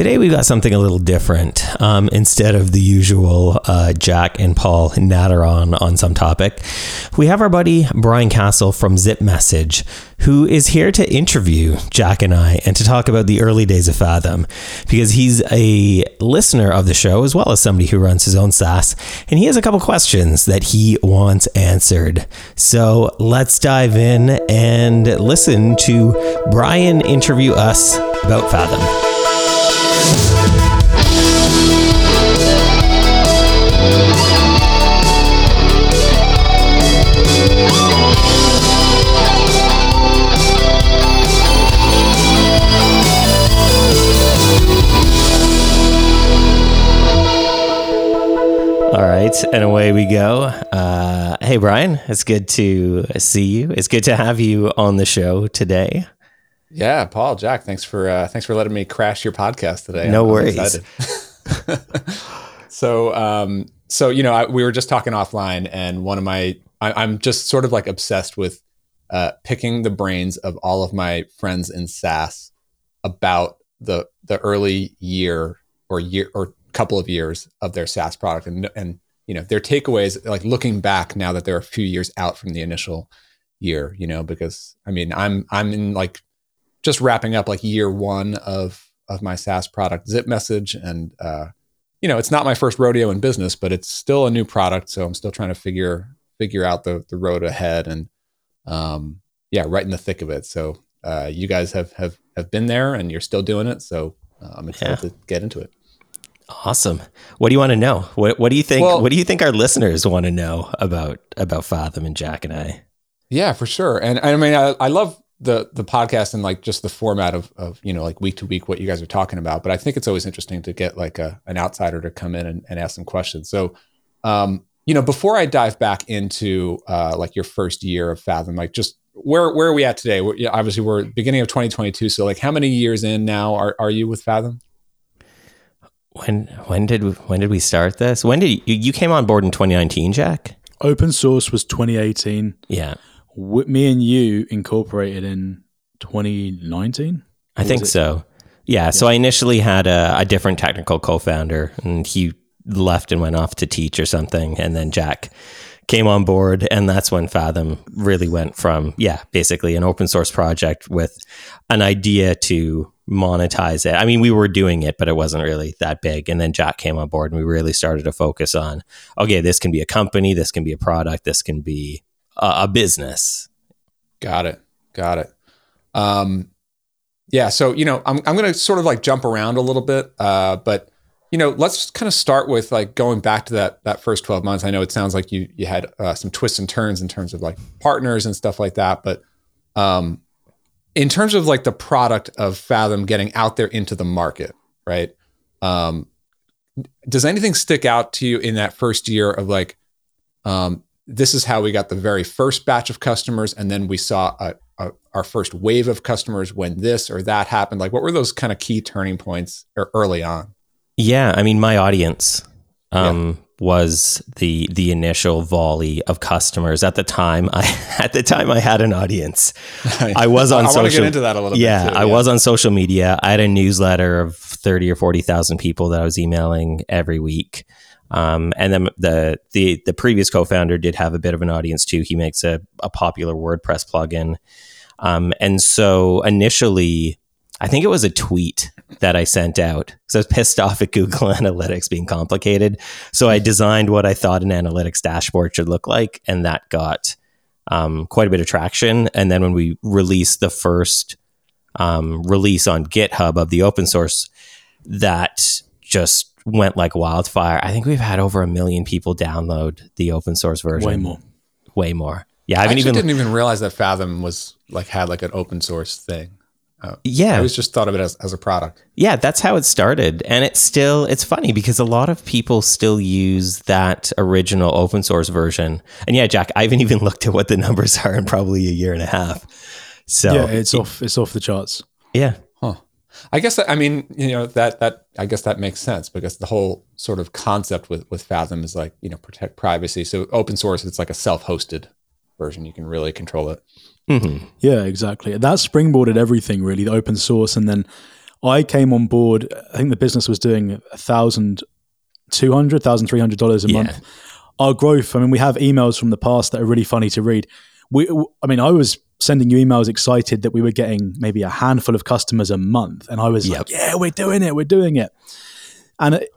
Today we've got something a little different. Um, instead of the usual uh, Jack and Paul natter on on some topic, we have our buddy Brian Casel from Zip Message, who is here to interview Jack and I and to talk about the early days of Fathom, because he's a listener of the show as well as somebody who runs his own SaaS, and he has a couple questions that he wants answered. So let's dive in and listen to Brian interview us about Fathom. All right, and away we go. Uh, hey, Brian, it's good to see you. It's good to have you on the show today. Yeah, Paul, Jack, thanks for uh, thanks for letting me crash your podcast today. No I'm, worries. So, um, so you know, I, we were just talking offline, and one of my, I, am just sort of like obsessed with uh, picking the brains of all of my friends in SaaS about the the early year or year or couple of years of their SaaS product, and and you know their takeaways, like looking back now that they're a few years out from the initial year, you know, because I mean, I'm I'm in like just wrapping up like year one of of my SaaS product, Zip Message, and uh, you know, it's not my first rodeo in business, but it's still a new product, so I'm still trying to figure figure out the the road ahead, and um, yeah, right in the thick of it. So uh, you guys have have have been there, and you're still doing it, so uh, I'm excited yeah. to get into it. Awesome. What do you want to know? What What do you think? Well, what do you think our listeners want to know about about Fathom and Jack and I? Yeah, for sure. And I mean, I, I love the the podcast and like just the format of of you know like week to week what you guys are talking about. But I think it's always interesting to get like a an outsider to come in and, and ask some questions. So, um, you know, before I dive back into uh, like your first year of Fathom, like just where where are we at today? We're, obviously, we're beginning of 2022. So, like, how many years in now are are you with Fathom? When when did when did we start this? When did you, you came on board in 2019, Jack? Open source was 2018. Yeah me and you incorporated in 2019. I think so. Yeah, yeah, So I initially had a, a different technical co-founder, and he left and went off to teach or something, and then Jack came on board and that's when fathom really went from yeah basically an open source project with an idea to monetize it i mean we were doing it but it wasn't really that big and then jack came on board and we really started to focus on okay this can be a company this can be a product this can be a business. Got it. Got it. Um, yeah. So, you know, I'm, I'm going to sort of like jump around a little bit. Uh, but, you know, let's kind of start with like going back to that, that first 12 months. I know it sounds like you, you had uh, some twists and turns in terms of like partners and stuff like that. But, um, in terms of like the product of Fathom getting out there into the market, right? Um, does anything stick out to you in that first year of like, um, this is how we got the very first batch of customers and then we saw a, a, our first wave of customers when this or that happened. Like what were those kind of key turning points early on? Yeah i mean my audience um, yeah. was the the initial volley of customers. At the time i at the time i had an audience. I was on I, I social get into that a little yeah, bit too, i was on social media. I had a newsletter of 30 or 40,000 people that i was emailing every week um, and then the, the the previous co-founder did have a bit of an audience too. He makes a, a popular WordPress plugin, um, and so initially, I think it was a tweet that I sent out because I was pissed off at Google Analytics being complicated. So I designed what I thought an analytics dashboard should look like, and that got um, quite a bit of traction. And then when we released the first um, release on GitHub of the open source, that just went like wildfire. I think we've had over a million people download the open source version. Way more. Way more. Yeah, I, I even didn't even realize that Fathom was like had like an open source thing. Uh, yeah, I always just thought of it as, as a product. Yeah, that's how it started, and it's still it's funny because a lot of people still use that original open source version. And yeah, Jack, I haven't even looked at what the numbers are in probably a year and a half. So yeah, it's it, off it's off the charts. Yeah, I guess that, I mean, you know, that that I guess that makes sense because the whole sort of concept with with Fathom is like, you know, protect privacy. So open source, it's like a self-hosted version. You can really control it. Mm-hmm. Yeah, exactly. That springboarded everything really, the open source, and then I came on board. I think the business was doing a thousand two hundred, thousand three hundred dollars a Yeah. month. Our growth. I mean, we have emails from the past that are really funny to read. We, I mean, I was sending you emails excited that we were getting maybe a handful of customers a month, and I was Yep. like, "Yeah, we're doing it, we're doing it." And it,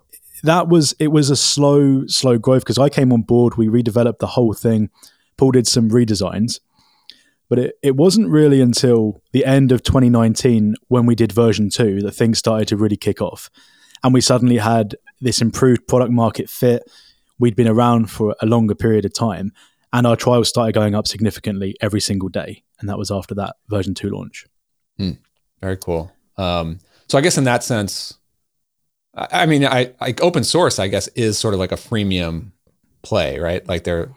that was it was a slow, slow growth because I came on board. We redeveloped the whole thing. Paul did some redesigns, but it, it wasn't really until the end of 2019 when we did version two that things started to really kick off. And we suddenly had this improved product market fit. We'd been around for a longer period of time, and our trials started going up significantly every single day. And that was after that version two launch. Very cool. Um, so I guess in that sense, I, I mean, I like open source. I guess is sort of like a freemium play, right? Like they're,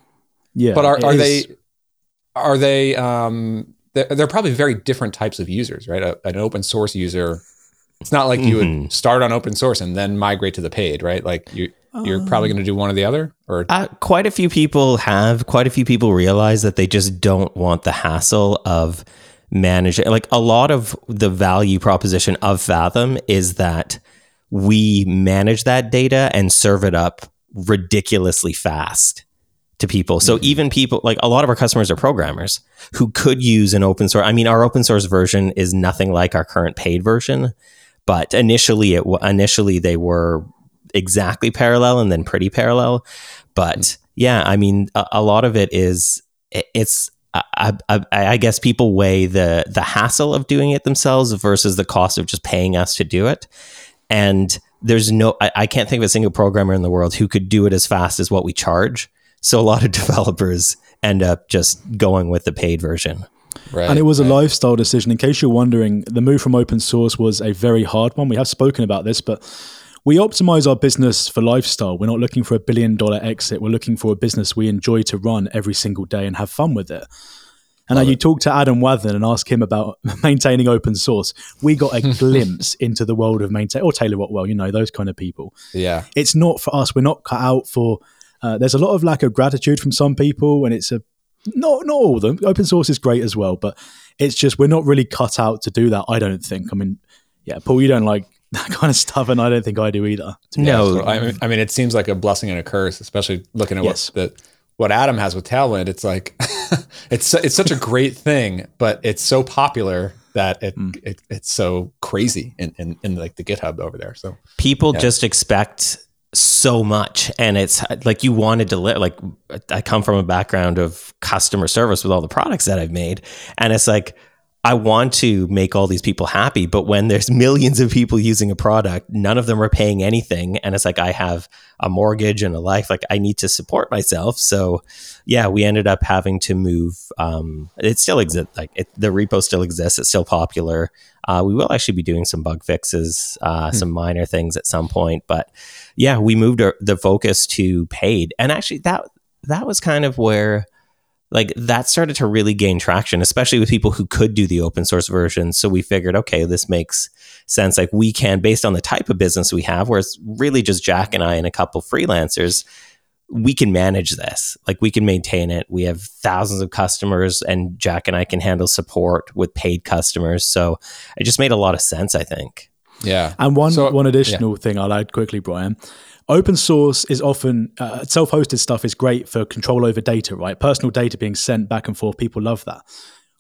Yeah. but are, are is- they, are they? Um, they're, they're probably very different types of users, right? A, an open source user. It's not like you Mhm. would start on open source and then migrate to the paid, right? Like you, you're probably going to do one or the other, or Uh, quite a few people have. Quite a few people realize that they just don't want the hassle of managing. Like a lot of the value proposition of Fathom is that we manage that data and serve it up ridiculously fast to people. So even people like a lot of our customers are programmers who could use an open source. I mean, our open source version is nothing like our current paid version, but initially it initially they were exactly parallel and then pretty parallel. But mm. yeah, I mean, a, a lot of it is it- it's. I, I, I guess people weigh the the hassle of doing it themselves versus the cost of just paying us to do it. And there's no, I, I can't think of a single programmer in the world who could do it as fast as what we charge. So a lot of developers end up just going with the paid version. right? and it was a lifestyle decision. In case you're wondering, the move from open source was a very hard one. We have spoken about this, but we optimize our business for lifestyle. We're not looking for a billion dollar exit. We're looking for a business we enjoy to run every single day and have fun with it. And now you talk to Adam Wathan and ask him about maintaining open source. We got a glimpse into the world of maintain or Taylor Otwell, you know, those kind of people Yeah, it's not for us. We're not cut out for. Uh, there's a lot of lack of gratitude from some people, and it's a not not all of them. Open source is great as well, but it's just we're not really cut out to do that. I don't think. I mean, yeah, Paul, you don't like that kind of stuff, and I don't think I do either. No, I, mean, I mean, it seems like a blessing and a curse, especially looking at Yes. what the what Adam has with Tailwind. It's like it's it's such a great thing, but it's so popular that it, Hmm. it it's so crazy in, in in like the GitHub over there. So people Yeah. just expect so much and it's like you want to deliver like i come from a background of customer service with all the products that i've made and it's like i want to make all these people happy but when there's millions of people using a product none of them are paying anything. And it's like i have a mortgage and a life like i need to support myself. So yeah we ended up having to move um it still exists like it, the repo still exists. It's still popular. Uh, we will actually be doing some bug fixes, uh, some minor things at some point, but yeah, we moved our, the focus to paid, and actually that that was kind of where like that started to really gain traction, especially with people who could do the open source version. So we figured, okay, this makes sense. Like we can, based on the type of business we have, where it's really just Jack and I and a couple freelancers, we can manage this. Like we can maintain it. We have thousands of customers, and Jack and I can handle support with paid customers. So it just made a lot of sense, I think. yeah, And one So- one additional thing I'll add quickly, Brian. Open source is often uh, self-hosted stuff is great for control over data, right? Personal data being sent back and forth, people love that.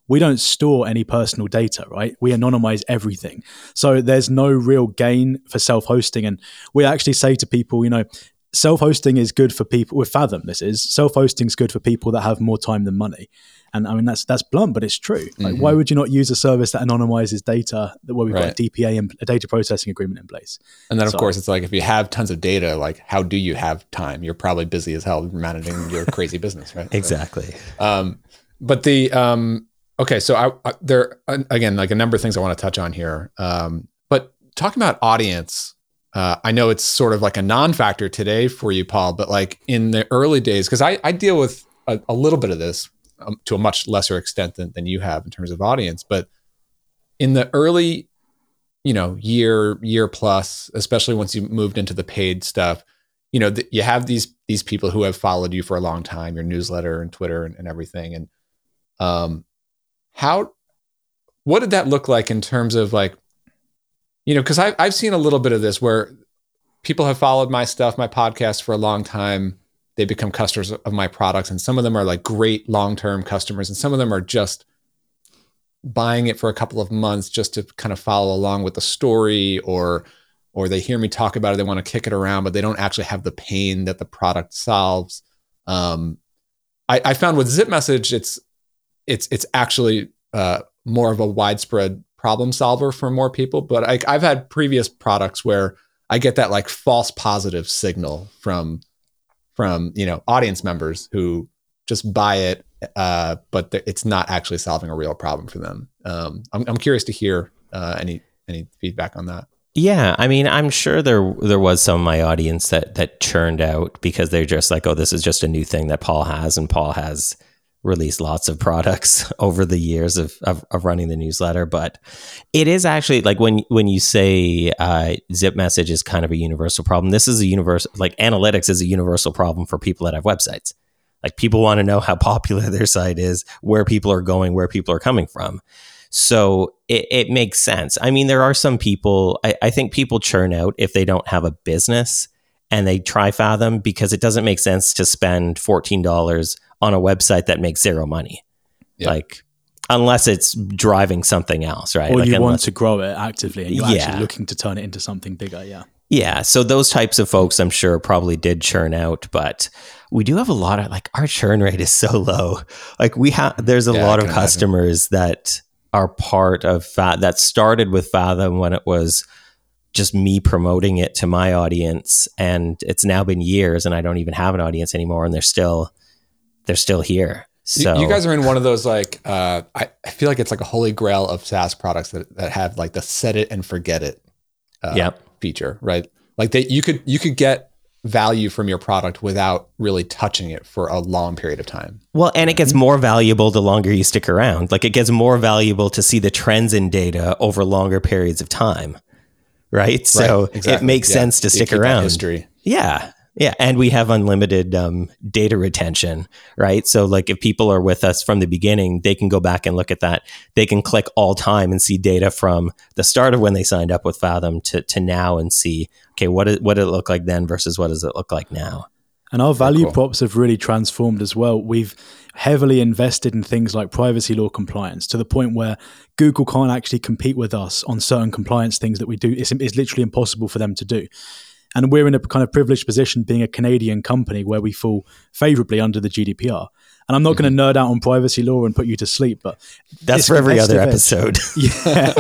We don't store any personal data, right? We anonymize everything. So there's no real gain for self-hosting and we actually say to people, you know, self-hosting is good for people with Fathom this is. Self-hosting is good for people that have more time than money. And I mean that's that's blunt, but it's true. Like, why would you not use a service that anonymizes data that where we've got a DPA, and a data processing agreement in place? and then of So- course it's like if you have tons of data, like how do you have time? You're probably busy as hell managing your crazy business, right? So- Exactly. Um, but the um, okay, so I, I there again like a number of things I want to touch on here. Um, but talking about audience, uh, I know it's sort of like a non-factor today for you, Paul. But like in the early days, because I, I deal with a, a little bit of this um, to a much lesser extent than, than you have in terms of audience. But in the early, you know, year year plus, especially once you moved into the paid stuff, you know, th- you have these these people who have followed you for a long time, your newsletter and Twitter and, and everything. And um, how, what did that look like in terms of like you know, because I've I've seen a little bit of this where people have followed my stuff, my podcast for a long time. They become customers of my products, and some of them are like great long term customers, and some of them are just buying it for a couple of months just to kind of follow along with the story or or they hear me talk about it they want to kick it around but they don't actually have the pain that the product solves. Um, I, I, found with zip message it's it's it's actually uh, more of a widespread problem solver for more people but I, i've had previous products where i get that like false positive signal from from you know audience members who just buy it uh, but th- it's not actually solving a real problem for them. Um, I'm, I'm curious to hear uh, any any feedback on that. Yeah, I mean, I'm sure there there was some of my audience that that churned out because they're just like, oh, this is just a new thing that Paul has, and Paul has released lots of products over the years of, of, of running the newsletter. But it is actually like when when you say uh, zip message is kind of a universal problem. This is a universal like analytics is a universal problem for people that have websites. Like people want to know how popular their site is, where people are going, where people are coming from. So it, it makes sense. I mean, there are some people, I, I think people churn out if they don't have a business and they try Fathom because it doesn't make sense to spend $14 on a website that makes zero money. Yeah. Like, unless it's driving something else, right? Or like you unless, want to grow it actively and you're yeah. actually looking to turn it into something bigger. Yeah. Yeah. So those types of folks, I'm sure, probably did churn out, but we do have a lot of like our churn rate is so low. Like we have, there's a yeah, lot of customers imagine. that are part of Fat that started with Fathom when it was just me promoting it to my audience, and it's now been years, and I don't even have an audience anymore, and they're still they're still here. So you, guys are in one of those like uh, I, I feel like it's like a holy grail of SaaS products that that have like the set it and forget it uh, yep. feature, right? Like they you could you could get value from your product without really touching it for a long period of time. Well, and it gets more valuable the longer you stick around. Like it gets more valuable to see the trends in data over longer periods of time. Right? So exactly. it makes yeah. sense to stick around. History. Yeah. Yeah, and we have unlimited um, data retention, right? So, like, if people are with us from the beginning, they can go back and look at that. They can click all time and see data from the start of when they signed up with Fathom to, to now and see, okay, what, is, what did it look like then versus what does it look like now? And our value cool. props have really transformed as well. We've heavily invested in things like privacy law compliance to the point where Google can't actually compete with us on certain compliance things that we do. It's, it's literally impossible for them to do. And we're in a kind of privileged position being a Canadian company where we fall favorably under the GDPR. And I'm not mm-hmm. going to nerd out on privacy law and put you to sleep, but that's for every other episode. yeah,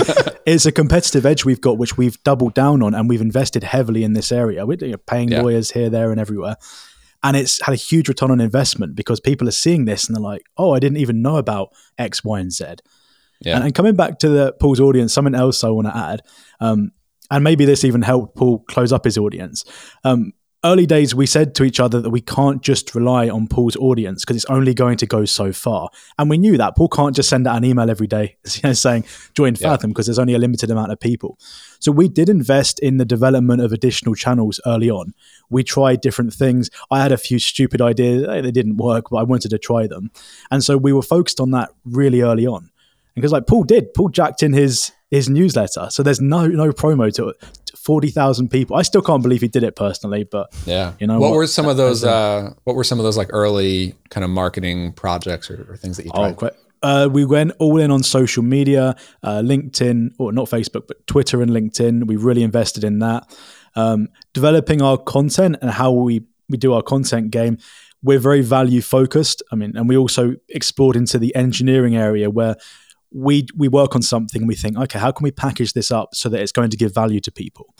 it's a competitive edge we've got, which we've doubled down on, and we've invested heavily in this area. We're paying yeah. lawyers here, there, and everywhere, and it's had a huge return on investment because people are seeing this and they're like, "Oh, I didn't even know about X, Y, and Z." Yeah. And, and coming back to the Paul's audience, something else I want to add. Um, and maybe this even helped Paul close up his audience. Um, early days, we said to each other that we can't just rely on Paul's audience because it's only going to go so far. And we knew that Paul can't just send out an email every day you know, saying, join Fathom because yeah. there's only a limited amount of people. So we did invest in the development of additional channels early on. We tried different things. I had a few stupid ideas. They didn't work, but I wanted to try them. And so we were focused on that really early on. And because like Paul did, Paul jacked in his his newsletter. So there's no no promo to it. Forty thousand people. I still can't believe he did it personally, but yeah, you know what, what? were some of those? Uh, what were some of those like early kind of marketing projects or, or things that you oh, tried? Oh, quite, uh, we went all in on social media, uh, LinkedIn, or not Facebook, but Twitter and LinkedIn. We really invested in that. Um, developing our content and how we, we do our content game. We're very value focused. I mean, and we also explored into the engineering area where we we work on something and we think, okay, how can we package this up so that it's going to give value to people?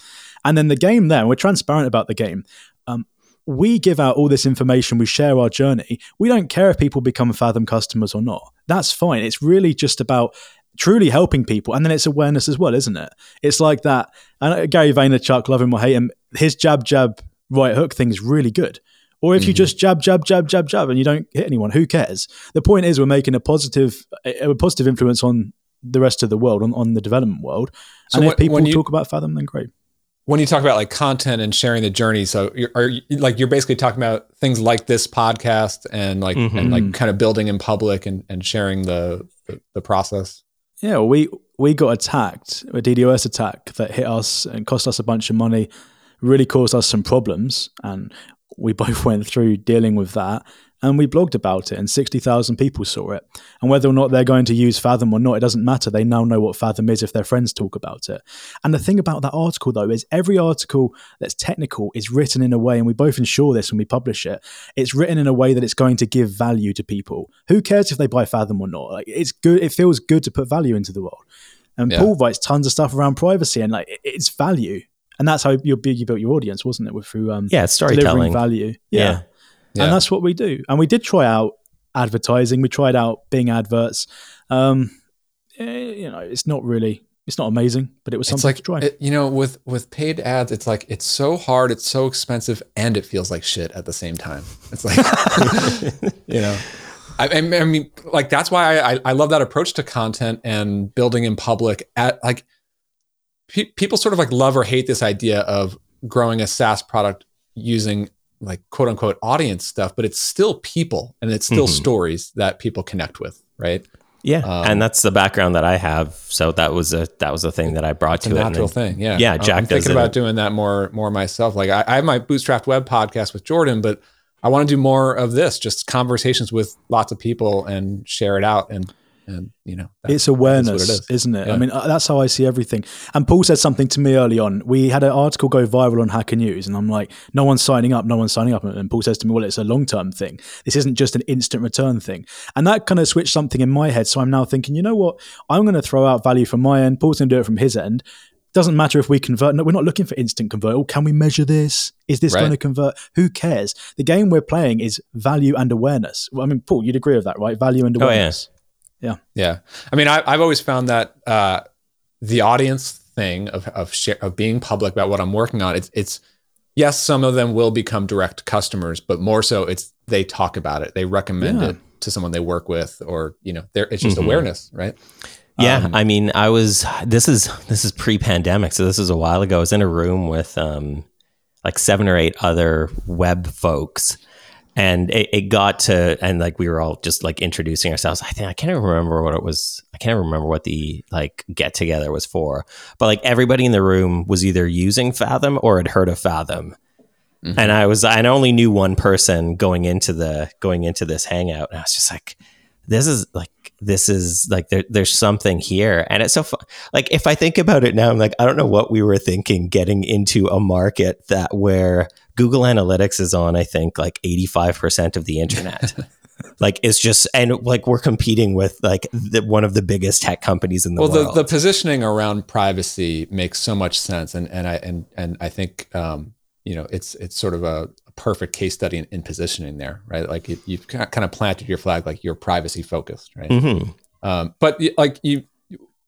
And then the game there, we're transparent about the game. Um, we give out all this information, we share our journey. We don't care if people become Fathom customers or not. That's fine. It's really just about truly helping people. And then it's awareness as well, isn't it? It's like that. And Gary Vaynerchuk, love him or hate him, his jab, jab, right hook thing is really good. Or if mm-hmm. you just jab, jab, jab, jab, jab, and you don't hit anyone, who cares? The point is, we're making a positive, a positive influence on the rest of the world, on, on the development world. So and when, if people you, talk about Fathom, then great. When you talk about like content and sharing the journey, so you're, are you, like you're basically talking about things like this podcast and like mm-hmm. and like kind of building in public and, and sharing the, the, the process. Yeah, we we got attacked, a DDoS attack that hit us and cost us a bunch of money, really caused us some problems. And we both went through dealing with that and we blogged about it and 60,000 people saw it. And whether or not they're going to use Fathom or not, it doesn't matter. They now know what Fathom is if their friends talk about it. And the thing about that article, though, is every article that's technical is written in a way, and we both ensure this when we publish it, it's written in a way that it's going to give value to people. Who cares if they buy Fathom or not? Like, it's good. It feels good to put value into the world. And yeah. Paul writes tons of stuff around privacy and like it's value. And that's how you, you built your audience, wasn't it? With through um, yeah, storytelling value. yeah. yeah yeah. And that's what we do. And we did try out advertising. We tried out Bing adverts. Um, eh, you know, it's not really, it's not amazing, but it was something like, to try. It, you know, with with paid ads, it's like it's so hard, it's so expensive, and it feels like shit at the same time. It's like, you know. I, I, mean, like that's why I, I love that approach to content and building in public. At like, pe- people sort of like love or hate this idea of growing a SaaS product using like quote unquote audience stuff, but it's still people and it's still mm-hmm. stories that people connect with, right? Yeah, um, and that's the background that I have. So that was a that was a thing that I brought to a it. Natural thing, yeah. Yeah, Jack. I'm thinking about doing that more more myself. Like I, I have my Bootstrapped Web podcast with Jordan, but I want to do more of this, just conversations with lots of people and share it out. And and you know it's awareness it is. not it yeah. i mean uh, that's how i see everything and paul said something to me early on we had an article go viral on hacker news and i'm like no one's signing up no one's signing up and paul says to me well it's a long-term thing this isn't just an instant return thing and that kind of switched something in my head so i'm now thinking you know what i'm going to throw out value from my end paul's going to do it from his end doesn't matter if we convert. No, we're not looking for instant convert. Oh, can we measure this? Is this right. going to convert? Who cares? The game we're playing is value and awareness. Well, I mean, Paul, you'd agree with that, right? Value and awareness. Oh, yeah. Yeah. Yeah. I mean, I, have always found that uh, the audience thing of of, share, of being public about what I'm working on, it's it's yes, some of them will become direct customers, but more so, it's they talk about it, they recommend yeah. it to someone they work with, or you know, it's just mm-hmm. awareness, right? Yeah, um, I mean, I was this is this is pre-pandemic, so this is a while ago. I was in a room with um, like seven or eight other web folks, and it, it, got to and like we were all just like introducing ourselves. I think i can't remember what it was i can't remember what the like get together was for. But like everybody in the room was either using fathom or had heard of fathom. Mm-hmm. and i was i only knew one person going into the going into this hangout. And i was just like this is like this is like there, there's something here. And it's so fun like if i think about it now i'm like i don't know what we were thinking getting into a market that where google analytics is on i think like 85% of the internet like it's just and like we're competing with like the, one of the biggest tech companies in the well, world well the, the positioning around privacy makes so much sense and and i and and i think um you know it's it's sort of a perfect case study in, in positioning there, right? Like you, have kind of planted your flag, like you're privacy focused, right? Mm-hmm. Um, but like you,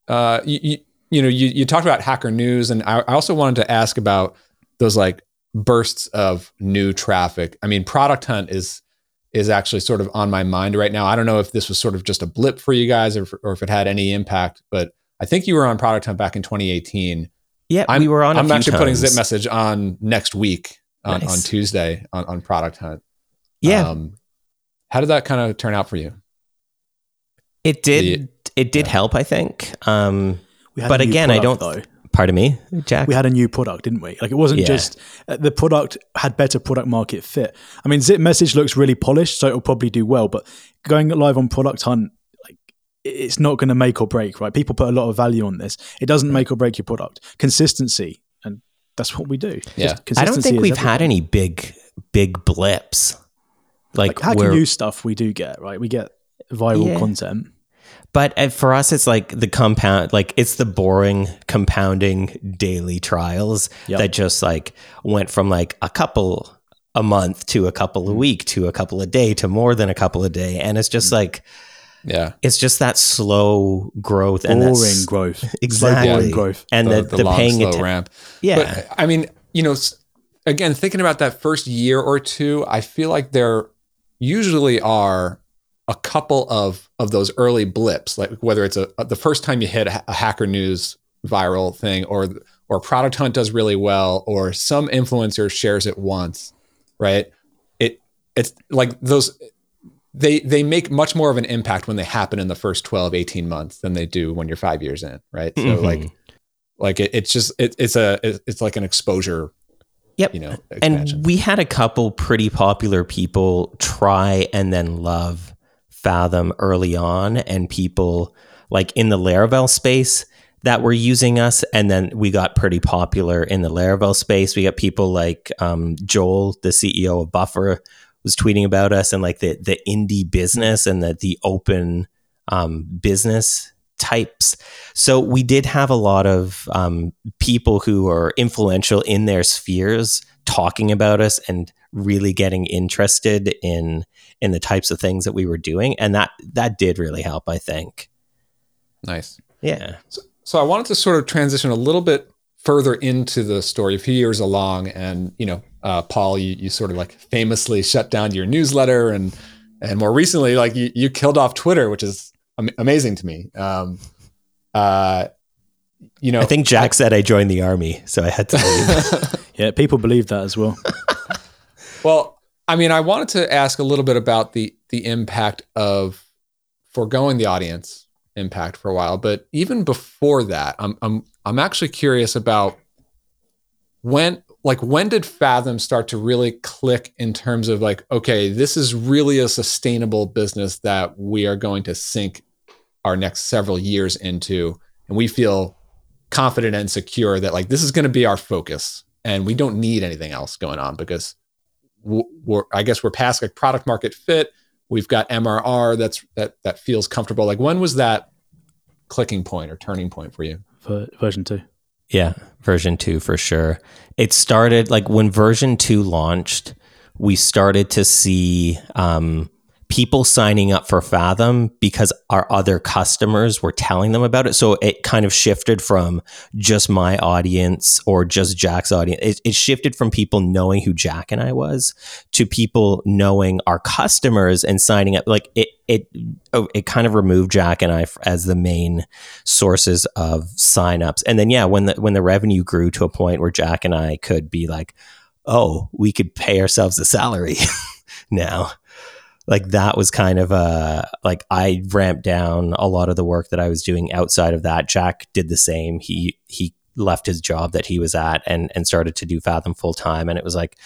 uh, you, you, you, know, you, you talked about hacker news, and I, I also wanted to ask about those like bursts of new traffic. I mean, product hunt is is actually sort of on my mind right now. I don't know if this was sort of just a blip for you guys, or, or if it had any impact, but I think you were on product hunt back in 2018. Yeah, I'm, we were on. I'm actually times. putting Zip message on next week on, nice. on Tuesday on, on Product Hunt. Yeah. Um, how did that kind of turn out for you? It did. The, it did yeah. help, I think. Um, but again, product, I don't. Though. Pardon me, Jack. We had a new product, didn't we? Like it wasn't yeah. just uh, the product had better product market fit. I mean, Zip Message looks really polished, so it'll probably do well. But going live on Product Hunt, like it's not going to make or break, right? People put a lot of value on this. It doesn't make or break your product. Consistency and that's what we do. Yeah, I don't think we've had any big big blips. Like, like hacker news stuff, we do get right. We get viral yeah. content. But uh, for us, it's like the compound, like it's the boring compounding daily trials yep. that just like went from like a couple a month to a couple a week to a couple a day to more than a couple a day, and it's just mm. like yeah. It's just that slow growth and boring growth. Exactly. growth. And the, the, the, the long, paying slow ramp. Yeah. But I mean, you know, again, thinking about that first year or two, I feel like there usually are a couple of of those early blips, like whether it's a, the first time you hit a, a hacker news viral thing or or product hunt does really well or some influencer shares it once, right? It it's like those they they make much more of an impact when they happen in the first 12 18 months than they do when you're five years in right so Mhm. like like it, it's just it, it's a it- it's like an exposure Yep. you know expansion. And we had a couple pretty popular people try and then love Fathom early on, and people like in the Laravel space that were using us. And then we got pretty popular in the Laravel space. We got people like um, Joel, the CEO of Buffer, was tweeting about us and like the the indie business and the the open um, business types. So we did have a lot of um, people who are influential in their spheres talking about us and really getting interested in in the types of things that we were doing, and that that did really help. I think. nice Yeah. so so i wanted to sort of transition a little bit further into the story a few years along and you know uh, paul you, you sort of like famously shut down your newsletter and and more recently like you, you killed off twitter which is am- amazing to me um uh you know I think Jack said I joined the army, so I had to leave. Yeah, people believe that as well. Well, I mean, I wanted to ask a little bit about the the impact of foregoing the audience impact for a while, but even before that, I'm I'm I'm actually curious about when like when did Fathom start to really click in terms of like, okay, this is really a sustainable business that we are going to sink our next several years into, and we feel confident and secure that like this is going to be our focus, and we don't need anything else going on because we're I guess we're past like product market fit. We've got MRR that's that that feels comfortable. Like when was that clicking point or turning point for you? for version two. Yeah, version two for sure. It started like when version two launched, we started to see um, people signing up for Fathom because our other customers were telling them about it. So it kind of shifted from just my audience or just Jack's audience. It, it shifted from people knowing who Jack and I was to people knowing our customers and signing up. Like it, it, oh, it kind of removed Jack and I as the main sources of signups. And then yeah, when the when the revenue grew to a point where Jack and I could be like, oh, we could pay ourselves a salary now. Like that was kind of a like I ramped down a lot of the work that I was doing outside of that. Jack did the same. He he left his job that he was at and and started to do Fathom full time. And it was like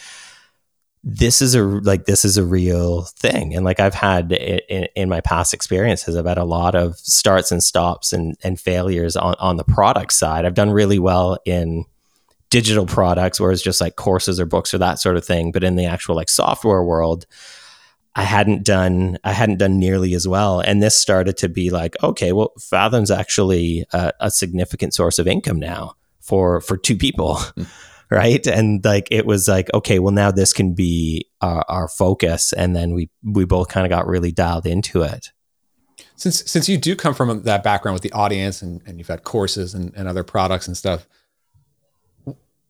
this is a like this is a real thing and like i've had in, in my past experiences i've had a lot of starts and stops and and failures on on the product side i've done really well in digital products where it's just like courses or books or that sort of thing but in the actual like software world i hadn't done i hadn't done nearly as well. And this started to be like okay well fathom's actually a, a significant source of income now for for two people hmm. right? And like it was like okay well now this can be our, our focus. And then we we both kind of got really dialed into it. Since since you do come from that background with the audience and, and you've had courses and, and other products and stuff,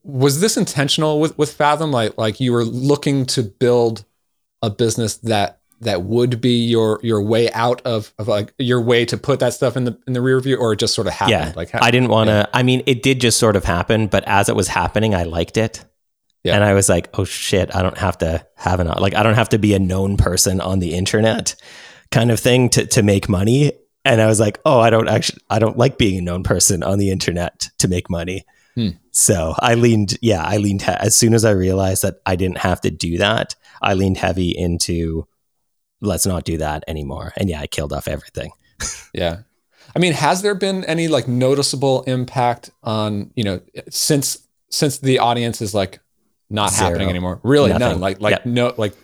was this intentional with, with Fathom? Like like you were looking to build a business that that would be your your way out of, of like your way to put that stuff in the in the rear view or it just sort of happened? yeah Like how, i didn't want to i mean it did just sort of happen but as it was happening i liked it Yeah. and i was like oh shit i don't have to have an like i don't have to be a known person on the internet kind of thing to to make money and i was like oh i don't actually i don't like being a known person on the internet to make money Hmm. so i leaned yeah i leaned as soon as i realized that i didn't have to do that i leaned heavy into let's not do that anymore and yeah i killed off everything Yeah. I mean, has there been any like noticeable impact on, you know, since since the audience is like not Zero. happening anymore? Really Nothing. none. Like like Yep. no like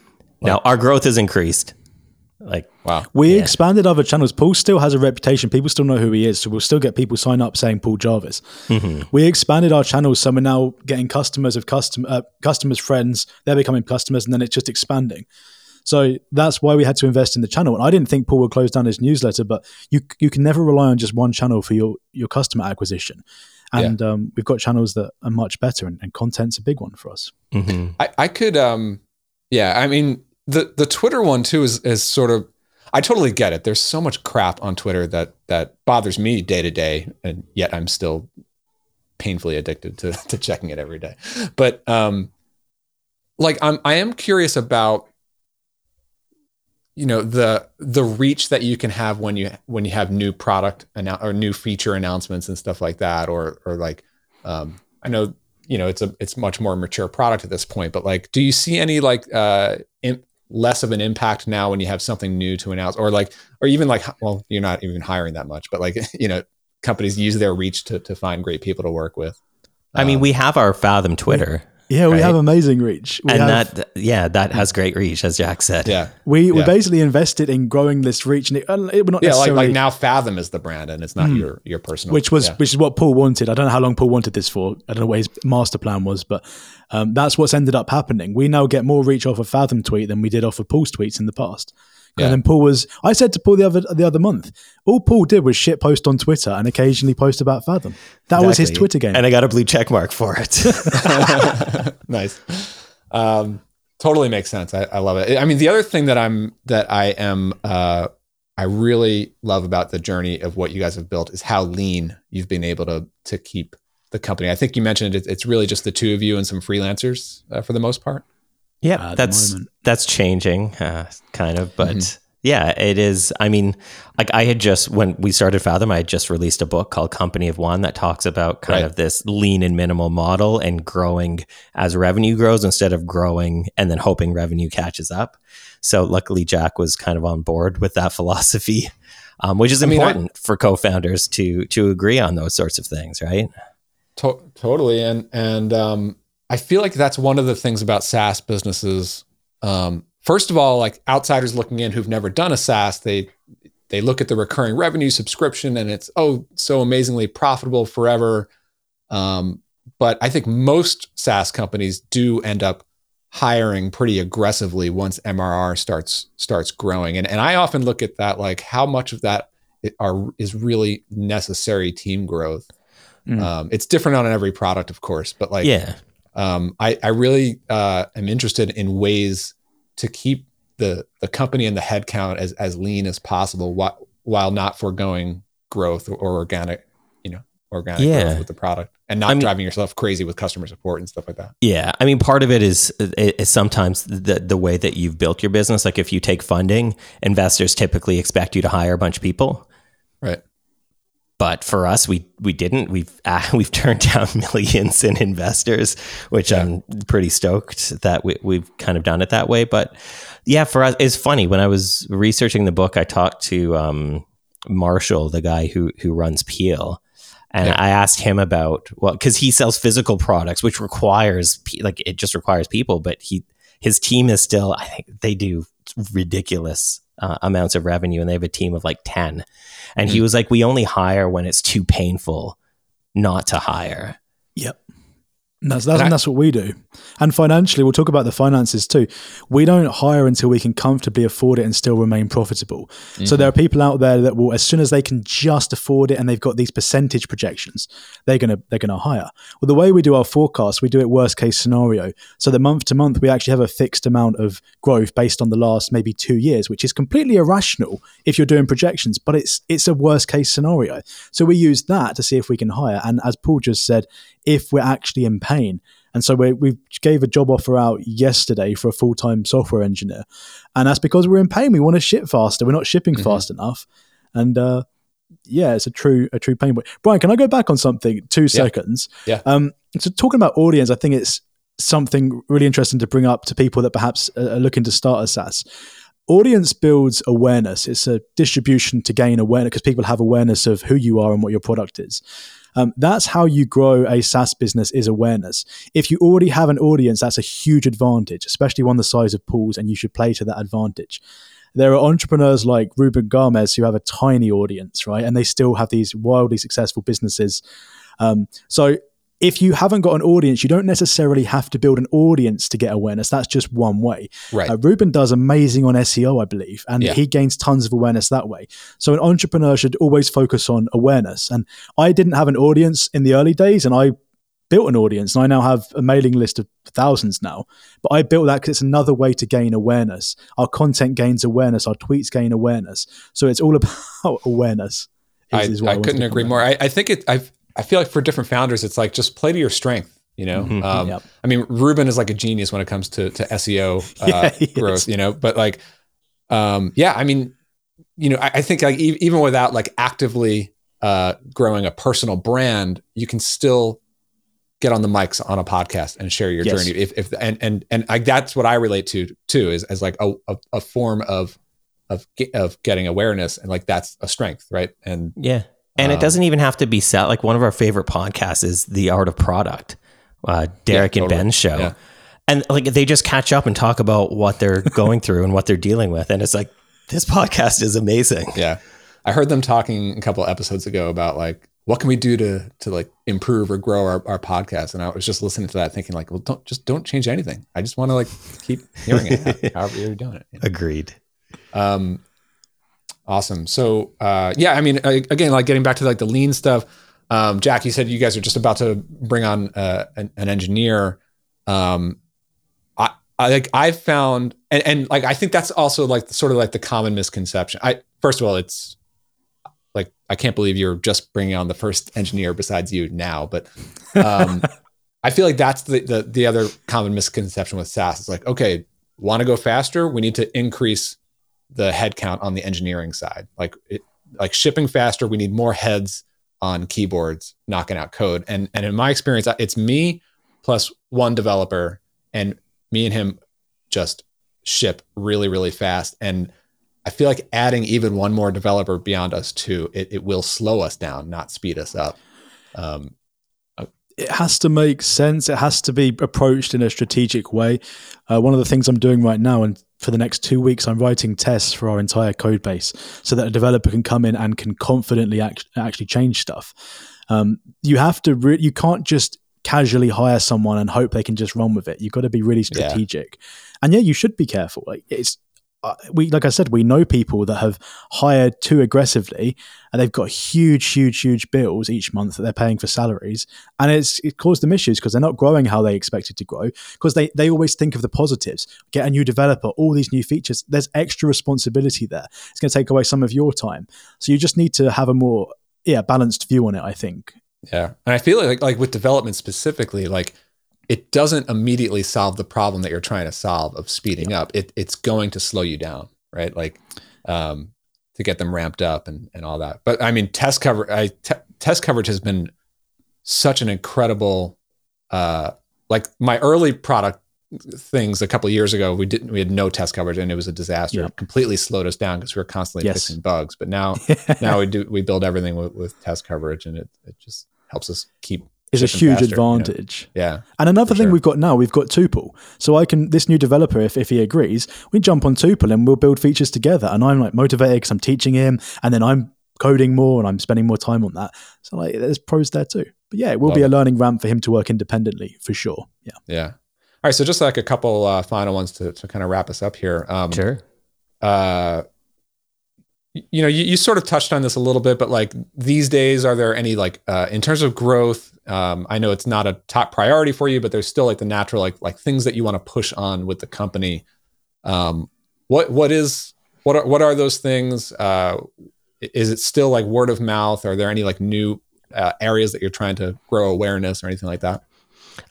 now our growth has increased like wow. We Yeah. expanded other channels. Paul still has a reputation. People still know who he is. So we'll still get people sign up saying Paul Jarvis. We expanded our channels. So we're now getting customers of custom, uh, customers, friends. They're becoming customers and then it's just expanding. So that's why we had to invest in the channel. And I didn't think Paul would close down his newsletter, but you you can never rely on just one channel for your, your customer acquisition. And um, we've got channels that are much better and, and content's a big one for us. mhm. I, I could um yeah, I mean the the Twitter one too is is sort of I totally get it. There's so much crap on Twitter that that bothers me day to day, and yet I'm still painfully addicted to to checking it every day. But um like I'm I am curious about you know the the reach that you can have when you when you have new product annou- or new feature announcements and stuff like that or or like um, I know you know it's a it's much more mature product at this point but like do you see any like uh less of an impact now when you have something new to announce or like or even like well you're not even hiring that much but like you know companies use their reach to to find great people to work with. I mean, Um, we have our Fathom Twitter, Yeah, we have amazing reach. We and have, that yeah, that has great reach, as Jack said. yeah we we yeah. basically invested in growing this reach, and it, uh, it we're not yeah like like now Fathom is the brand and it's not Hmm. your your personal which was yeah. which is what Paul wanted. I don't know how long Paul wanted this for. I don't know what his master plan was, but um, that's what's ended up happening. We now get more reach off a Fathom tweet than we did off of Paul's tweets in the past. Yeah. And then Paul was. I said to Paul the other the other month, all Paul did was shit post on Twitter and occasionally post about Fathom. That was his Twitter game. and I got a blue check mark for it. nice. Um, totally makes sense. I, I love it. I mean, the other thing that I'm that I am uh, I really love about the journey of what you guys have built is how lean you've been able to to keep the company. I think you mentioned it, it's really just the two of you and some freelancers uh, for the most part. Yeah, the that's that's changing, uh, kind of, but Mhm. yeah, it is. I mean, like I had just when we started Fathom, I had just released a book called Company of One that talks about kind Right. of this lean and minimal model and growing as revenue grows instead of growing and then hoping revenue catches up. So luckily, Jack was kind of on board with that philosophy, um, which is I mean, I- important for co-founders to to agree on those sorts of things, right? To- totally, and and um, I feel like that's one of the things about SaaS businesses. Um, first of all, like outsiders looking in who've never done a SaaS, they they look at the recurring revenue subscription and it's oh so amazingly profitable forever. Um, but I think most SaaS companies do end up hiring pretty aggressively once MRR starts starts growing, and and I often look at that like how much of that are is really necessary team growth. Mm. Um, it's different on every product, of course, but like yeah, um, I, I really uh, am interested in ways to keep the the company and the headcount as as lean as possible while while not foregoing growth or, or organic, you know, organic Yeah. growth with the product and not I mean- driving yourself crazy with customer support and stuff like that. Yeah, I mean, part of it is is sometimes the the way that you've built your business. Like, if you take funding, investors typically expect you to hire a bunch of people. Right. But for us, we we didn't. We've uh, we've turned down millions in investors, which Yeah. I'm pretty stoked that we, we've kind of done it that way. But yeah, for us, it's funny when I was researching the book, I talked to um, Marshall, the guy who who runs Peel, and Yeah. I asked him about well, because he sells physical products, which requires like it just requires people, but he his team is still I think they do ridiculous uh, amounts of revenue, and they have a team of like ten. And he was like, "We only hire when it's too painful not to hire." Yep. That's that's, And that's what we do. And financially, we'll talk about the finances too. We don't hire until we can comfortably afford it and still remain profitable. So there mm-hmm. are people out there that will, as soon as they can just afford it and they've got these percentage projections, they're gonna they're gonna hire. Well, the way we do our forecast, we do it worst case scenario. So the month to month, we actually have a fixed amount of growth based on the last maybe two years, which is completely irrational if you're doing projections, but it's it's a worst case scenario. So we use that to see if we can hire. And as Paul just said, if we're actually in pain. And so we, we gave a job offer out yesterday for a full time software engineer. And that's because we're in pain. We want to ship faster. We're not shipping Mhm. fast enough. And uh, yeah, it's a true a true pain point. Brian, can I go back on something two seconds? Yeah. Um, so talking about audience, I think it's something really interesting to bring up to people that perhaps are looking to start a SaaS. Audience builds awareness. It's a distribution to gain awareness because people have awareness of who you are and what your product is. Um, that's how you grow a SaaS business is awareness. If you already have an audience, that's a huge advantage, especially one the size of Paul's, and you should play to that advantage. There are entrepreneurs like Ruben Gamez who have a tiny audience, right? And they still have these wildly successful businesses. Um, so if you haven't got an audience, you don't necessarily have to build an audience to get awareness. That's just one way. Right. Uh, Ruben does amazing on SEO, I believe, and Yeah. he gains tons of awareness that way. So an entrepreneur should always focus on awareness. And I didn't have an audience in the early days, and I built an audience, and I now have a mailing list of thousands now. But I built that because it's another way to gain awareness. Our content gains awareness, our tweets gain awareness. So it's all about awareness. I, is- what I wanted couldn't agree more. I, I think it. I I feel like for different founders, it's like just play to your strength. You know, Mhm. um, Yep. I mean, Ruben is like a genius when it comes to to SEO uh, Yeah, he is. growth. You know, but like um, yeah, I mean, you know, I, I think like e- even without like actively uh, growing a personal brand, you can still get on the mics on a podcast and share your Yes. journey. If, if and and and like that's what I relate to too is as like a, a, a form of of of getting awareness and like that's a strength, right? And Yeah. And it Um, doesn't even have to be set. Like one of our favorite podcasts is The Art of Product, uh, Derrick Yeah, and totally. Ben's show. Yeah. And like they just catch up and talk about what they're going through and what they're dealing with. And it's like, this podcast is amazing. yeah, I heard them talking a couple episodes ago about like what can we do to to like improve or grow our, our podcast, and I was just listening to that thinking like, well, don't just don't change anything. I just want to like keep hearing it, however you're doing it. you know? Agreed. Um, awesome. So, uh, yeah, I mean, again, like getting back to like the lean stuff. Um, Jack, you said you guys are just about to bring on uh, an, an engineer. Um, I, I like I found, and, and like I think that's also like sort of like the common misconception. I first of all, it's like I can't believe you're just bringing on the first engineer besides you now, but um, I feel like that's the, the the other common misconception with SaaS. It's like, okay, want to go faster? We need to increase the headcount on the engineering side. Like it, like shipping faster, we need more heads on keyboards knocking out code. And and in my experience, it's me plus one developer, and me and him just ship really really fast. And I feel like adding even one more developer beyond us two, it, it will slow us down, not speed us up. Um, it has to make sense. It has to be approached in a strategic way. Uh, one of the things I'm doing right now, and for the next two weeks, I'm writing tests for our entire code base so that a developer can come in and can confidently act- actually change stuff. Um, you have to, re- you can't just casually hire someone and hope they can just run with it. You've got to be really Yeah. strategic. And yeah, you should be careful. Like it's, Uh, we like I said, we know people that have hired too aggressively, and they've got huge, huge, huge bills each month that they're paying for salaries, and it's it caused them issues because they're not growing how they expected to grow. Because they they always think of the positives, get a new developer, all these new features. There's extra responsibility there. It's going to take away some of your time, so you just need to have a more yeah balanced view on it. I think. Yeah. And I feel like like with development specifically, like it doesn't immediately solve the problem that you're trying to solve of speeding up. It it's going to slow you down, right? Like um to get them ramped up and and all that. But I mean test cover I test coverage has been such an incredible uh like my early product things a couple of years ago we didn't we had no test coverage and it was a disaster Yeah. it completely slowed us down because we were constantly Yes. fixing bugs but now now we do we build everything with, with test coverage and it, it just helps us keep is a huge faster, you know? advantage. yeah And another thing sure. we've got now, we've got Tuple. So I can this new developer, if, if he agrees, we jump on Tuple and we'll build features together. And I'm like motivated because I'm teaching him, and then I'm coding more and I'm spending more time on that. So like, there's pros there too. But yeah, it will Love be a learning ramp for him to work independently for sure. Yeah. yeah all right so just like a couple uh, final ones to, to kind of wrap us up here um Sure. uh you know you, you sort of touched on this a little bit but like these days are there any like uh in terms of growth um i know it's not a top priority for you but there's still like the natural like like things that you want to push on with the company. Um what what is what are what are those things? Uh is it still like word of mouth? Are there any like new uh, areas that you're trying to grow awareness or anything like that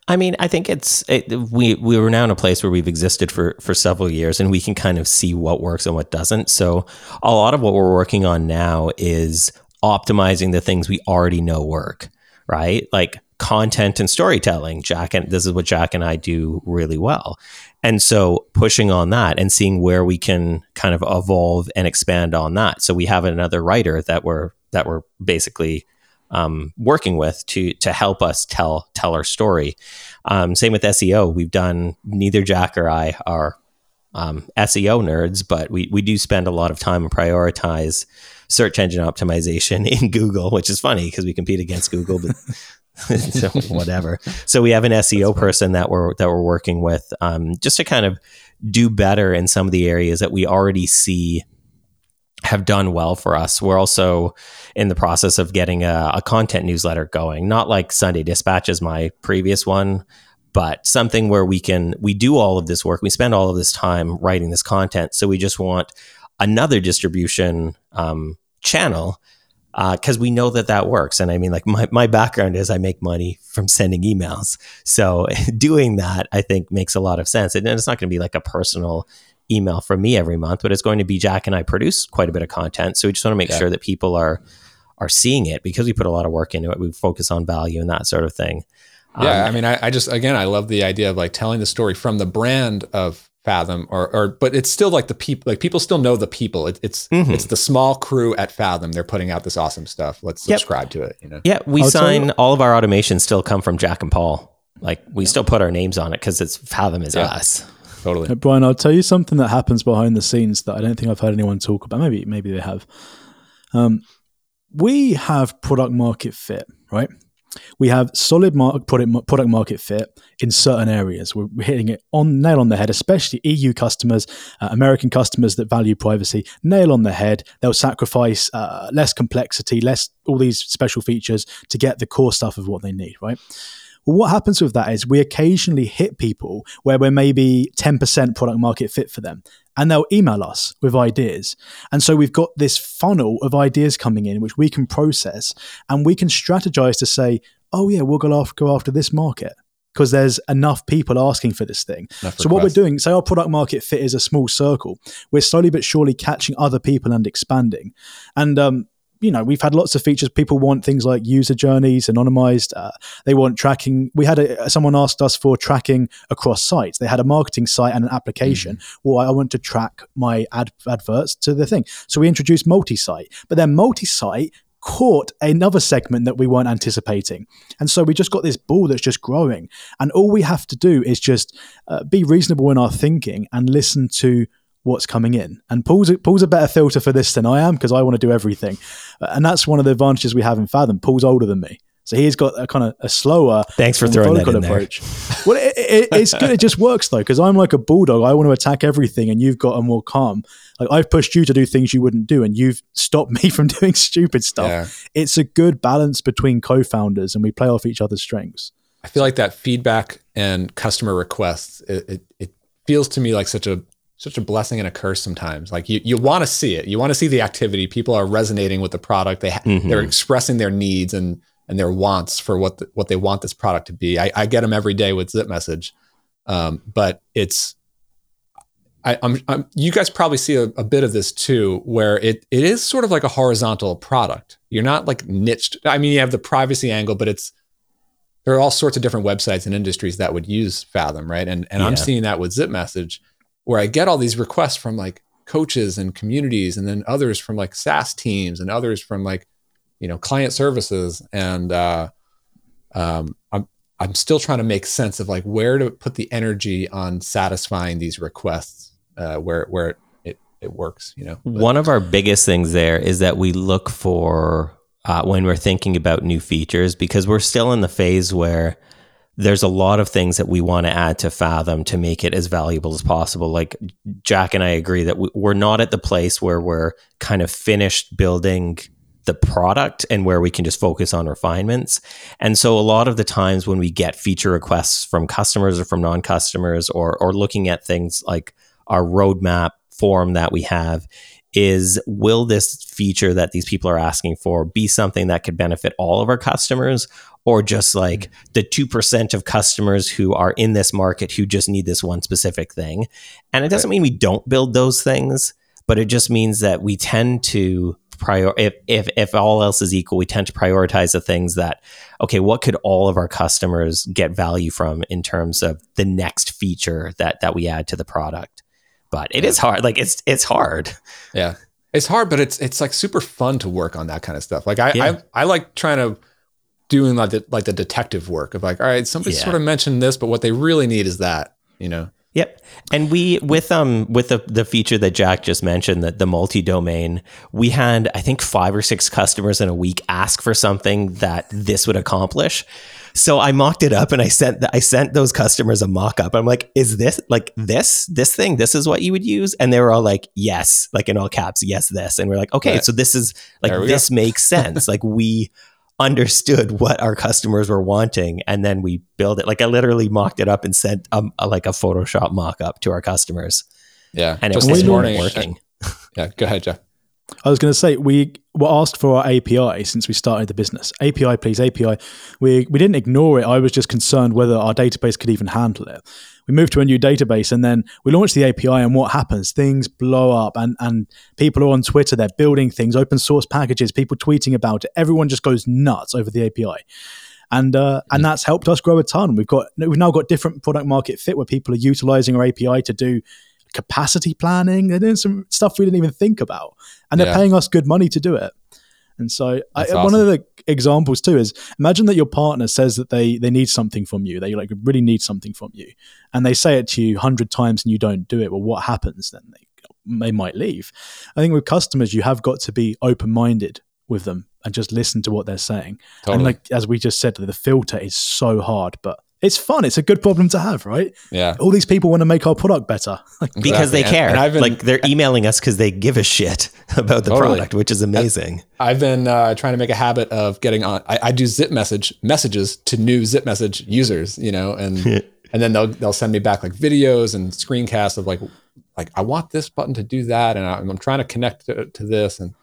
I mean, I think it's it, we we were now in a place where we've existed for for several years, and we can kind of see what works and what doesn't. So a lot of what we're working on now is optimizing the things we already know work, right? Like content and storytelling. Jack and this is what Jack and I do really well, and so pushing on that and seeing where we can kind of evolve and expand on that. So we have another writer that we're that we're basically um, working with to to help us tell tell our story. Um, same with SEO. We've done neither Jack or I are um, SEO nerds, but we we do spend a lot of time and prioritize search engine optimization in Google, which is funny because we compete against Google, but so whatever. So we have an SEO person that we're that we're working with um, just to kind of do better in some of the areas that we already see have done well for us. We're also in the process of getting a, a content newsletter going, not like Sunday Dispatch is my previous one, but something where we can we do all of this work, we spend all of this time writing this content, so we just want another distribution um, channel because uh, we know that that works. And I mean, like my, my background is I make money from sending emails. So doing that, I think makes a lot of sense. And it's not going to be like a personal email from me every month, but it's going to be Jack and I produce quite a bit of content. So we just want to make yeah. sure that people are are seeing it because we put a lot of work into it. We focus on value and that sort of thing. Yeah, um, I mean, I, I, just again, I love the idea of like telling the story from the brand of Fathom, or or but it's still like the people, like people still know the people. It, it's mm-hmm. it's the small crew at Fathom. They're putting out this awesome stuff. Let's subscribe yep. to it. You know. Yeah, we I'll sign all of our automations still come from Jack and Paul. Like we yeah. still put our names on it because it's Fathom is yeah. us. Totally, Brian. I'll tell you something that happens behind the scenes that I don't think I've heard anyone talk about. Maybe maybe they have. Um, we have product market fit, right? We have solid product product market fit in certain areas. We're, we're, hitting it on nail on the head, especially EU customers, uh, American customers that value privacy. Nail on the head. They'll sacrifice uh, less complexity, less all these special features to get the core stuff of what they need. Right. Well, what happens with that is we occasionally hit people where we're maybe 10% product market fit for them and they'll email us with ideas. And so we've got this funnel of ideas coming in, which we can process and we can strategize to say, oh, yeah, we'll go after, go after this market because there's enough people asking for this thing. so what we're doing, say our product market fit is a small circle, we're slowly but surely catching other people and expanding. And um, you know, we've had lots of features. People want things like user journeys, anonymized. Uh, they want tracking. We had a, someone asked us for tracking across sites. They had a marketing site and an application. Mm. Well, I want to track my ad, adverts to the thing. So we introduced multi-site, but then multi-site caught another segment that we weren't anticipating. And so we just got this ball that's just growing. And all we have to do is just uh, be reasonable in our thinking and listen to what's coming in. And Paul's a, Paul's a better filter for this than I am because I want to do everything. And that's one of the advantages we have in Fathom. Paul's older than me. So he's got a kind of a slower. Thanks for throwing that in approach. There. well, it, it, it's good. It just works though, because I'm like a bulldog. I want to attack everything, and you've got a more calm. Like I've pushed you to do things you wouldn't do, and you've stopped me from doing stupid stuff. Yeah. It's a good balance between co-founders, and we play off each other's strengths. I feel like that feedback and customer requests. It, it, it feels to me like such a such a blessing and a curse sometimes. Like you, you want to see it. You want to see the activity. People are resonating with the product. They mm-hmm. they're expressing their needs and and their wants for what the, what they want this product to be. I, I get them every day with Zip Message, um, but it's I, am you guys probably see a, a, bit of this too, where it it is sort of like a horizontal product. You're not like niched. I mean, you have the privacy angle, but it's there are all sorts of different websites and industries that would use Fathom, right? And and yeah. I'm seeing that with Zip Message where I get all these requests from like coaches and communities, and then others from like SaaS teams, and others from like you know client services, and uh, um, I'm I'm still trying to make sense of like where to put the energy on satisfying these requests, uh, where where it it works. You know, but, one of our biggest things there is that we look for uh, when we're thinking about new features because we're still in the phase where there's a lot of things that we want to add to Fathom to make it as valuable as possible. Like Jack and I agree that we're not at the place where we're kind of finished building the product and where we can just focus on refinements. And so a lot of the times when we get feature requests from customers or from non-customers or or looking at things like our roadmap form that we have is will this feature that these people are asking for be something that could benefit all of our customers or just like mm-hmm. the 2% of customers who are in this market who just need this one specific thing. And it doesn't mean we don't build those things, but it just means that we tend to prior if, if if all else is equal, we tend to prioritize the things that okay, what could all of our customers get value from in terms of the next feature that that we add to the product. But it yeah. is hard. Like it's it's hard. Yeah. It's hard, but it's it's like super fun to work on that kind of stuff. Like I yeah. I, I like trying to doing like the like the detective work of like, all right, somebody yeah. sort of mentioned this, but what they really need is that, you know. Yep. And we with um with the the feature that Jack just mentioned, that the multi-domain, we had I think five or six customers in a week ask for something that this would accomplish. So I mocked it up and I sent the, I sent those customers a mock up. I'm like, is this like this this thing? This is what you would use? And they were all like, yes, like in all caps, yes, this. And we're like, okay, right. so this is like this go. makes sense. like we understood what our customers were wanting and then we build it like i literally mocked it up and sent a, a like a photoshop mock up to our customers yeah and it was this morning working yeah go ahead jeff I was going to say we were asked for our API since we started the business. API, please, API. We we didn't ignore it. I was just concerned whether our database could even handle it. We move to a new database and then we launch the API. And what happens? Things blow up, and and people are on Twitter. They're building things, open source packages, people tweeting about it. Everyone just goes nuts over the API and uh, and that's helped us grow a ton. We've got we've now got different product market fit where people are utilizing our API to do capacity planning. They're doing some stuff we didn't even think about, and they're yeah. paying us good money to do it. And so, I, awesome. one of the examples too is imagine that your partner says that they they need something from you. They like really need something from you, and they say it to you hundred times and you don't do it. Well, what happens then? They they might leave. I think with customers, you have got to be open minded with them and just listen to what they're saying. Totally. And like as we just said, the filter is so hard, but it's fun. It's a good problem to have, right? Yeah. All these people want to make our product better because they care. And, been, like they're emailing us because they give a shit about the totally. product, which is amazing. I've been uh, trying to make a habit of getting on. I, I, do zip message messages to new zip message users, you know, and and then they'll they'll send me back like videos and screencasts of like like I want this button to do that, and I'm, I'm trying to connect to, to this and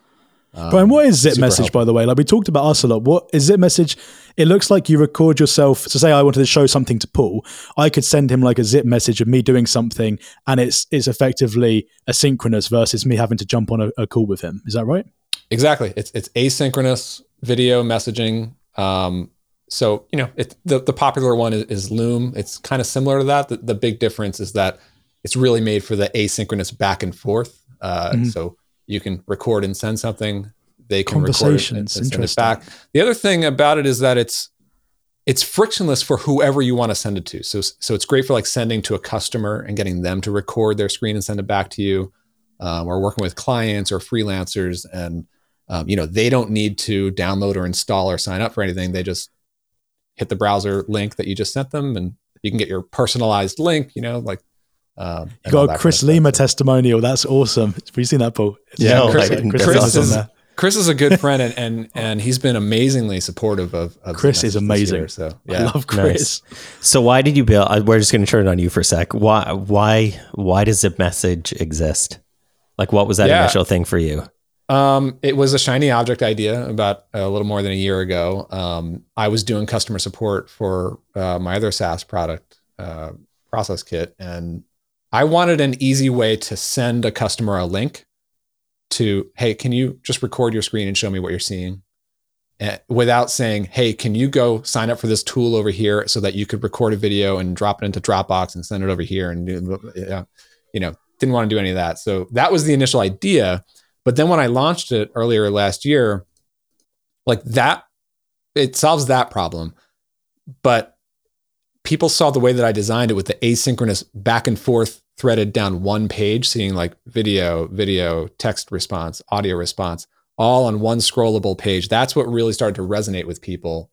um, Brian, what is Zip Message, helpful. by the way? Like we talked about us a lot. What is Zip Message? It looks like you record yourself. So say I wanted to show something to Paul, I could send him like a zip message of me doing something, and it's it's effectively asynchronous versus me having to jump on a, a call with him. Is that right? Exactly. It's it's asynchronous video messaging. Um, so you know, it, the the popular one is, is Loom. It's kind of similar to that. The, the, big difference is that it's really made for the asynchronous back and forth. Uh, mm-hmm. So you can record and send something. They can record it and, and send it back. The other thing about it is that it's it's frictionless for whoever you want to send it to. So so it's great for like sending to a customer and getting them to record their screen and send it back to you, um, or working with clients or freelancers, and um, you know they don't need to download or install or sign up for anything. They just hit the browser link that you just sent them, and you can get your personalized link. You know, like um, you got a Chris Lema stuff. testimonial. That's awesome. Have you seen that, Paul? yeah, no, Chris, Chris, Chris, is, Chris, is, a good friend, and and, and he's been amazingly supportive of. of Chris is amazing. Year, so yeah. I love Chris. Nice. So why did you build? Uh, we're just going to turn it on you for a sec. Why why why does Zip Message exist? Like, what was that yeah. initial thing for you? Um, it was a shiny object idea about a little more than a year ago. Um, I was doing customer support for uh, my other SaaS product, uh, Process Kit, and I wanted an easy way to send a customer a link to, hey, can you just record your screen and show me what you're seeing? Eh, without saying, hey, can you go sign up for this tool over here so that you could record a video and drop it into Dropbox and send it over here and you know, didn't want to do any of that. So that was the initial idea. But then when I launched it earlier last year, like that, it solves that problem. But people saw the way that I designed it with the asynchronous back and forth threaded down one page, seeing like video, video, text response, audio response, all on one scrollable page. That's what really started to resonate with people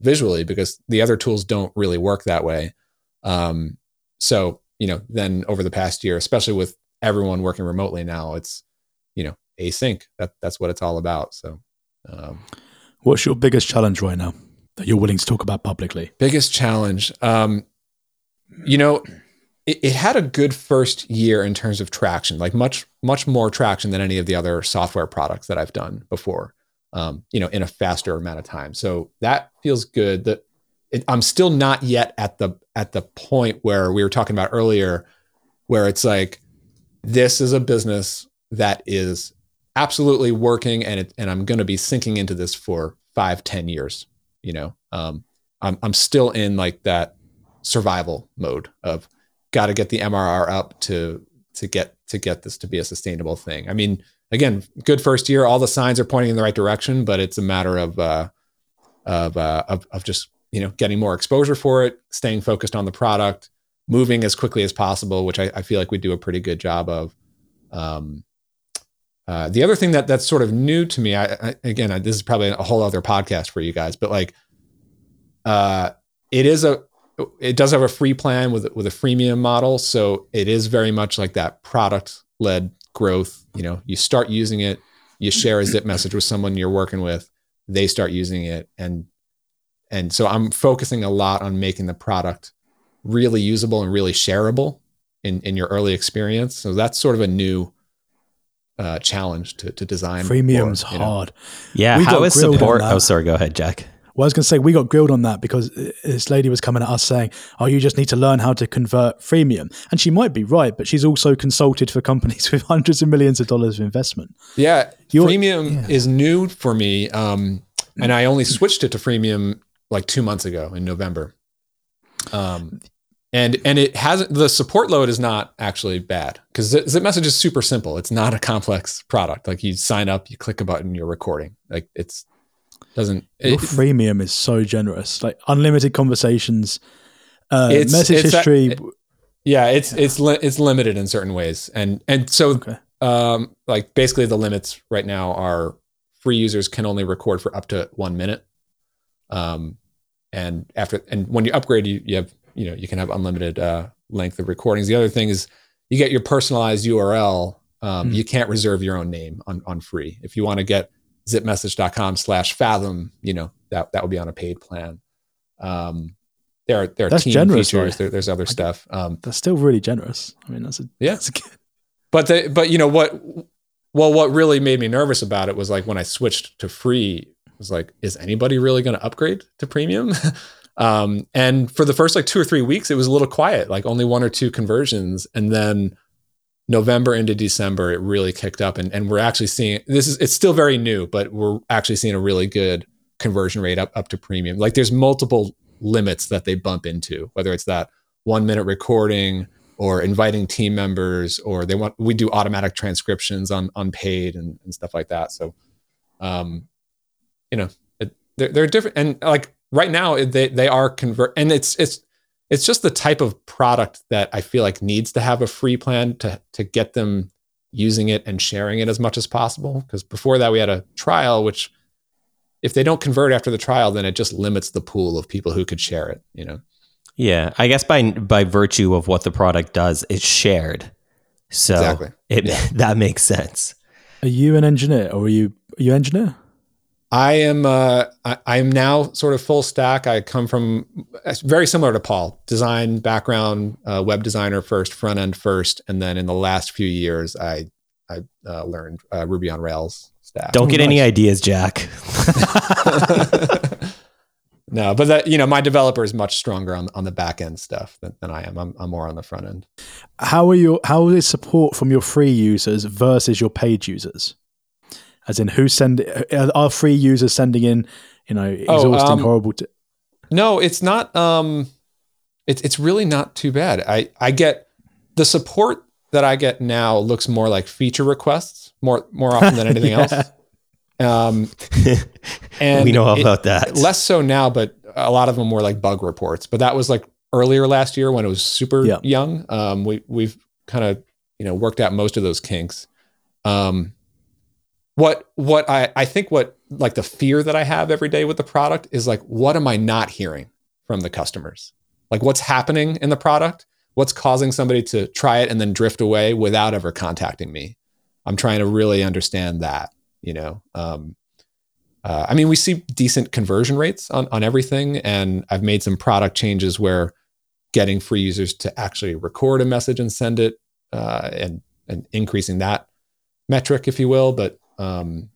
visually because the other tools don't really work that way. Um, so, you know, then over the past year, especially with everyone working remotely now, it's, you know, async. That that's what it's all about. So, um, what's your biggest challenge right now that you're willing to talk about publicly? Biggest challenge, um, you know, it, had a good first year in terms of traction, like much much more traction than any of the other software products that I've done before. Um, you know, in a faster amount of time. So that feels good. That I'm still not yet at the at the point where we were talking about earlier, where it's like this is a business that is absolutely working, and it, and I'm going to be sinking into this for five, ten years. You know, um, I'm I'm still in like that survival mode of got to get the MRR up to to get to get this to be a sustainable thing. I mean, again, good first year. All the signs are pointing in the right direction, but it's a matter of uh, of, uh, of of just you know getting more exposure for it, staying focused on the product, moving as quickly as possible, which I, I feel like we do a pretty good job of. Um, uh, the other thing that that's sort of new to me, I, I again, I, this is probably a whole other podcast for you guys, but like, uh, it is a it does have a free plan with with a freemium model, so it is very much like that product led growth. You know, you start using it, you share a zip message with someone you're working with, they start using it, and and so I'm focusing a lot on making the product really usable and really shareable in in your early experience. So that's sort of a new uh, challenge to, to design. Freemium's for, you know. hard. Yeah, We how got is grilled on support? Oh, sorry. Go ahead, Jack. Well, I was going to say we got grilled on that because this lady was coming at us saying, "Oh, you just need to learn how to convert freemium," and she might be right, but she's also consulted for companies with hundreds of millions of dollars of investment. Yeah, You're- freemium is new for me, um, and I only switched it to freemium like two months ago in November. Um, and and it hasn't. The support load is not actually bad because Zip Message is super simple. It's not a complex product. Like you sign up, you click a button, you're recording. Like it's doesn't. Your It, freemium is so generous, like unlimited conversations, uh, It's- message it's a- history. yeah, it's it's li- it's limited in certain ways, and and so okay. um, like basically the limits right now are free users can only record for up to one minute. Um, and after, and when you upgrade, you, you have, you know, you can have unlimited, uh, length of recordings. The other thing is you get your personalized URL. Um, Hmm. you can't reserve your own name on, on free. If you want to get zipmessage.com slash fathom, you know, that, that would be on a paid plan. Um, there are, there are That's team generous, features. There, there's other stuff. Um, That's still really generous. I mean, that's a Yeah. That's a good. but the but you know what well what really made me nervous about it was like when i switched to free it was like is anybody really going to upgrade to premium um and for the first like two or three weeks it was a little quiet like only one or two conversions and then november into december it really kicked up. And, and we're actually seeing this is it's still very new but we're actually seeing a really good conversion rate up up to premium. Like there's multiple limits that they bump into whether it's that one minute recording or inviting team members or they want we do automatic transcriptions on unpaid and, and stuff like that. So um you know it, they're, they're different. And like right now they they are convert and it's it's it's just the type of product that i feel like needs to have a free plan to to get them using it and sharing it as much as possible because before that we had a trial which if they don't convert after the trial then it just limits the pool of people who could share it you know Yeah, I guess by by virtue of what the product does, it's shared. So Exactly. it Yeah. that makes sense. Are you an engineer or are you are you engineer? I am uh, I, I am now sort of full stack. I come from very similar to Paul, design background, uh, web designer first, front end first, and then in the last few years, I I uh, learned uh, Ruby on Rails stack. Don't get any ideas, Jack. no, but that you know, my developer is much stronger on on the back end stuff than, than I am. I'm, I'm more on the front end. How are your how is support from your free users versus your paid users? As in, who send are- are free users sending in, you know, Oh, exhausting, um, horrible? T- No, it's not. Um, it's it's really not too bad. I I get the support that I get now looks more like feature requests more more often than anything else. Um, and we know all it- about that. less so now, but a lot of them were like bug reports. But that was like earlier last year when it was super Yeah. young. Um, we we've kind of you know worked out most of those kinks. Um, what what I I think what like the fear that I have every day with the product is like what am I not hearing from the customers? Like what's happening in the product? What's causing somebody to try it and then drift away without ever contacting me? I'm trying to really understand that. You know, um, uh, I mean, we see decent conversion rates on, on everything, and I've made some product changes where getting free users to actually record a message and send it, uh, and and increasing that metric, if you will. But um,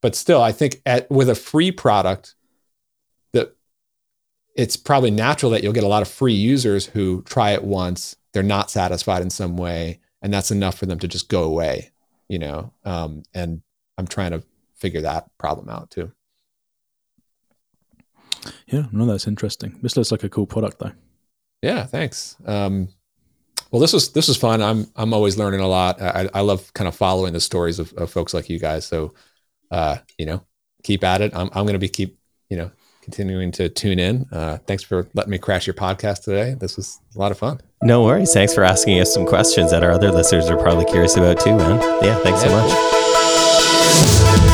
but still, I think at with a free product, that it's probably natural that you'll get a lot of free users who try it once, they're not satisfied in some way, and that's enough for them to just go away. You know, um, and I'm trying to figure that problem out too. yeah, no, that's interesting. This looks like a cool product, though. Yeah, thanks. Um, well, this was this was fun. I'm I'm always learning a lot. I, I love kind of following the stories of, of folks like you guys. So, uh, you know, keep at it. I'm I'm going to be keep you know continuing to tune in. Uh, thanks for letting me crash your podcast today. This was a lot of fun. no worries. Thanks for asking us some questions that our other listeners are probably curious about too, man. Yeah, thanks so much. cool.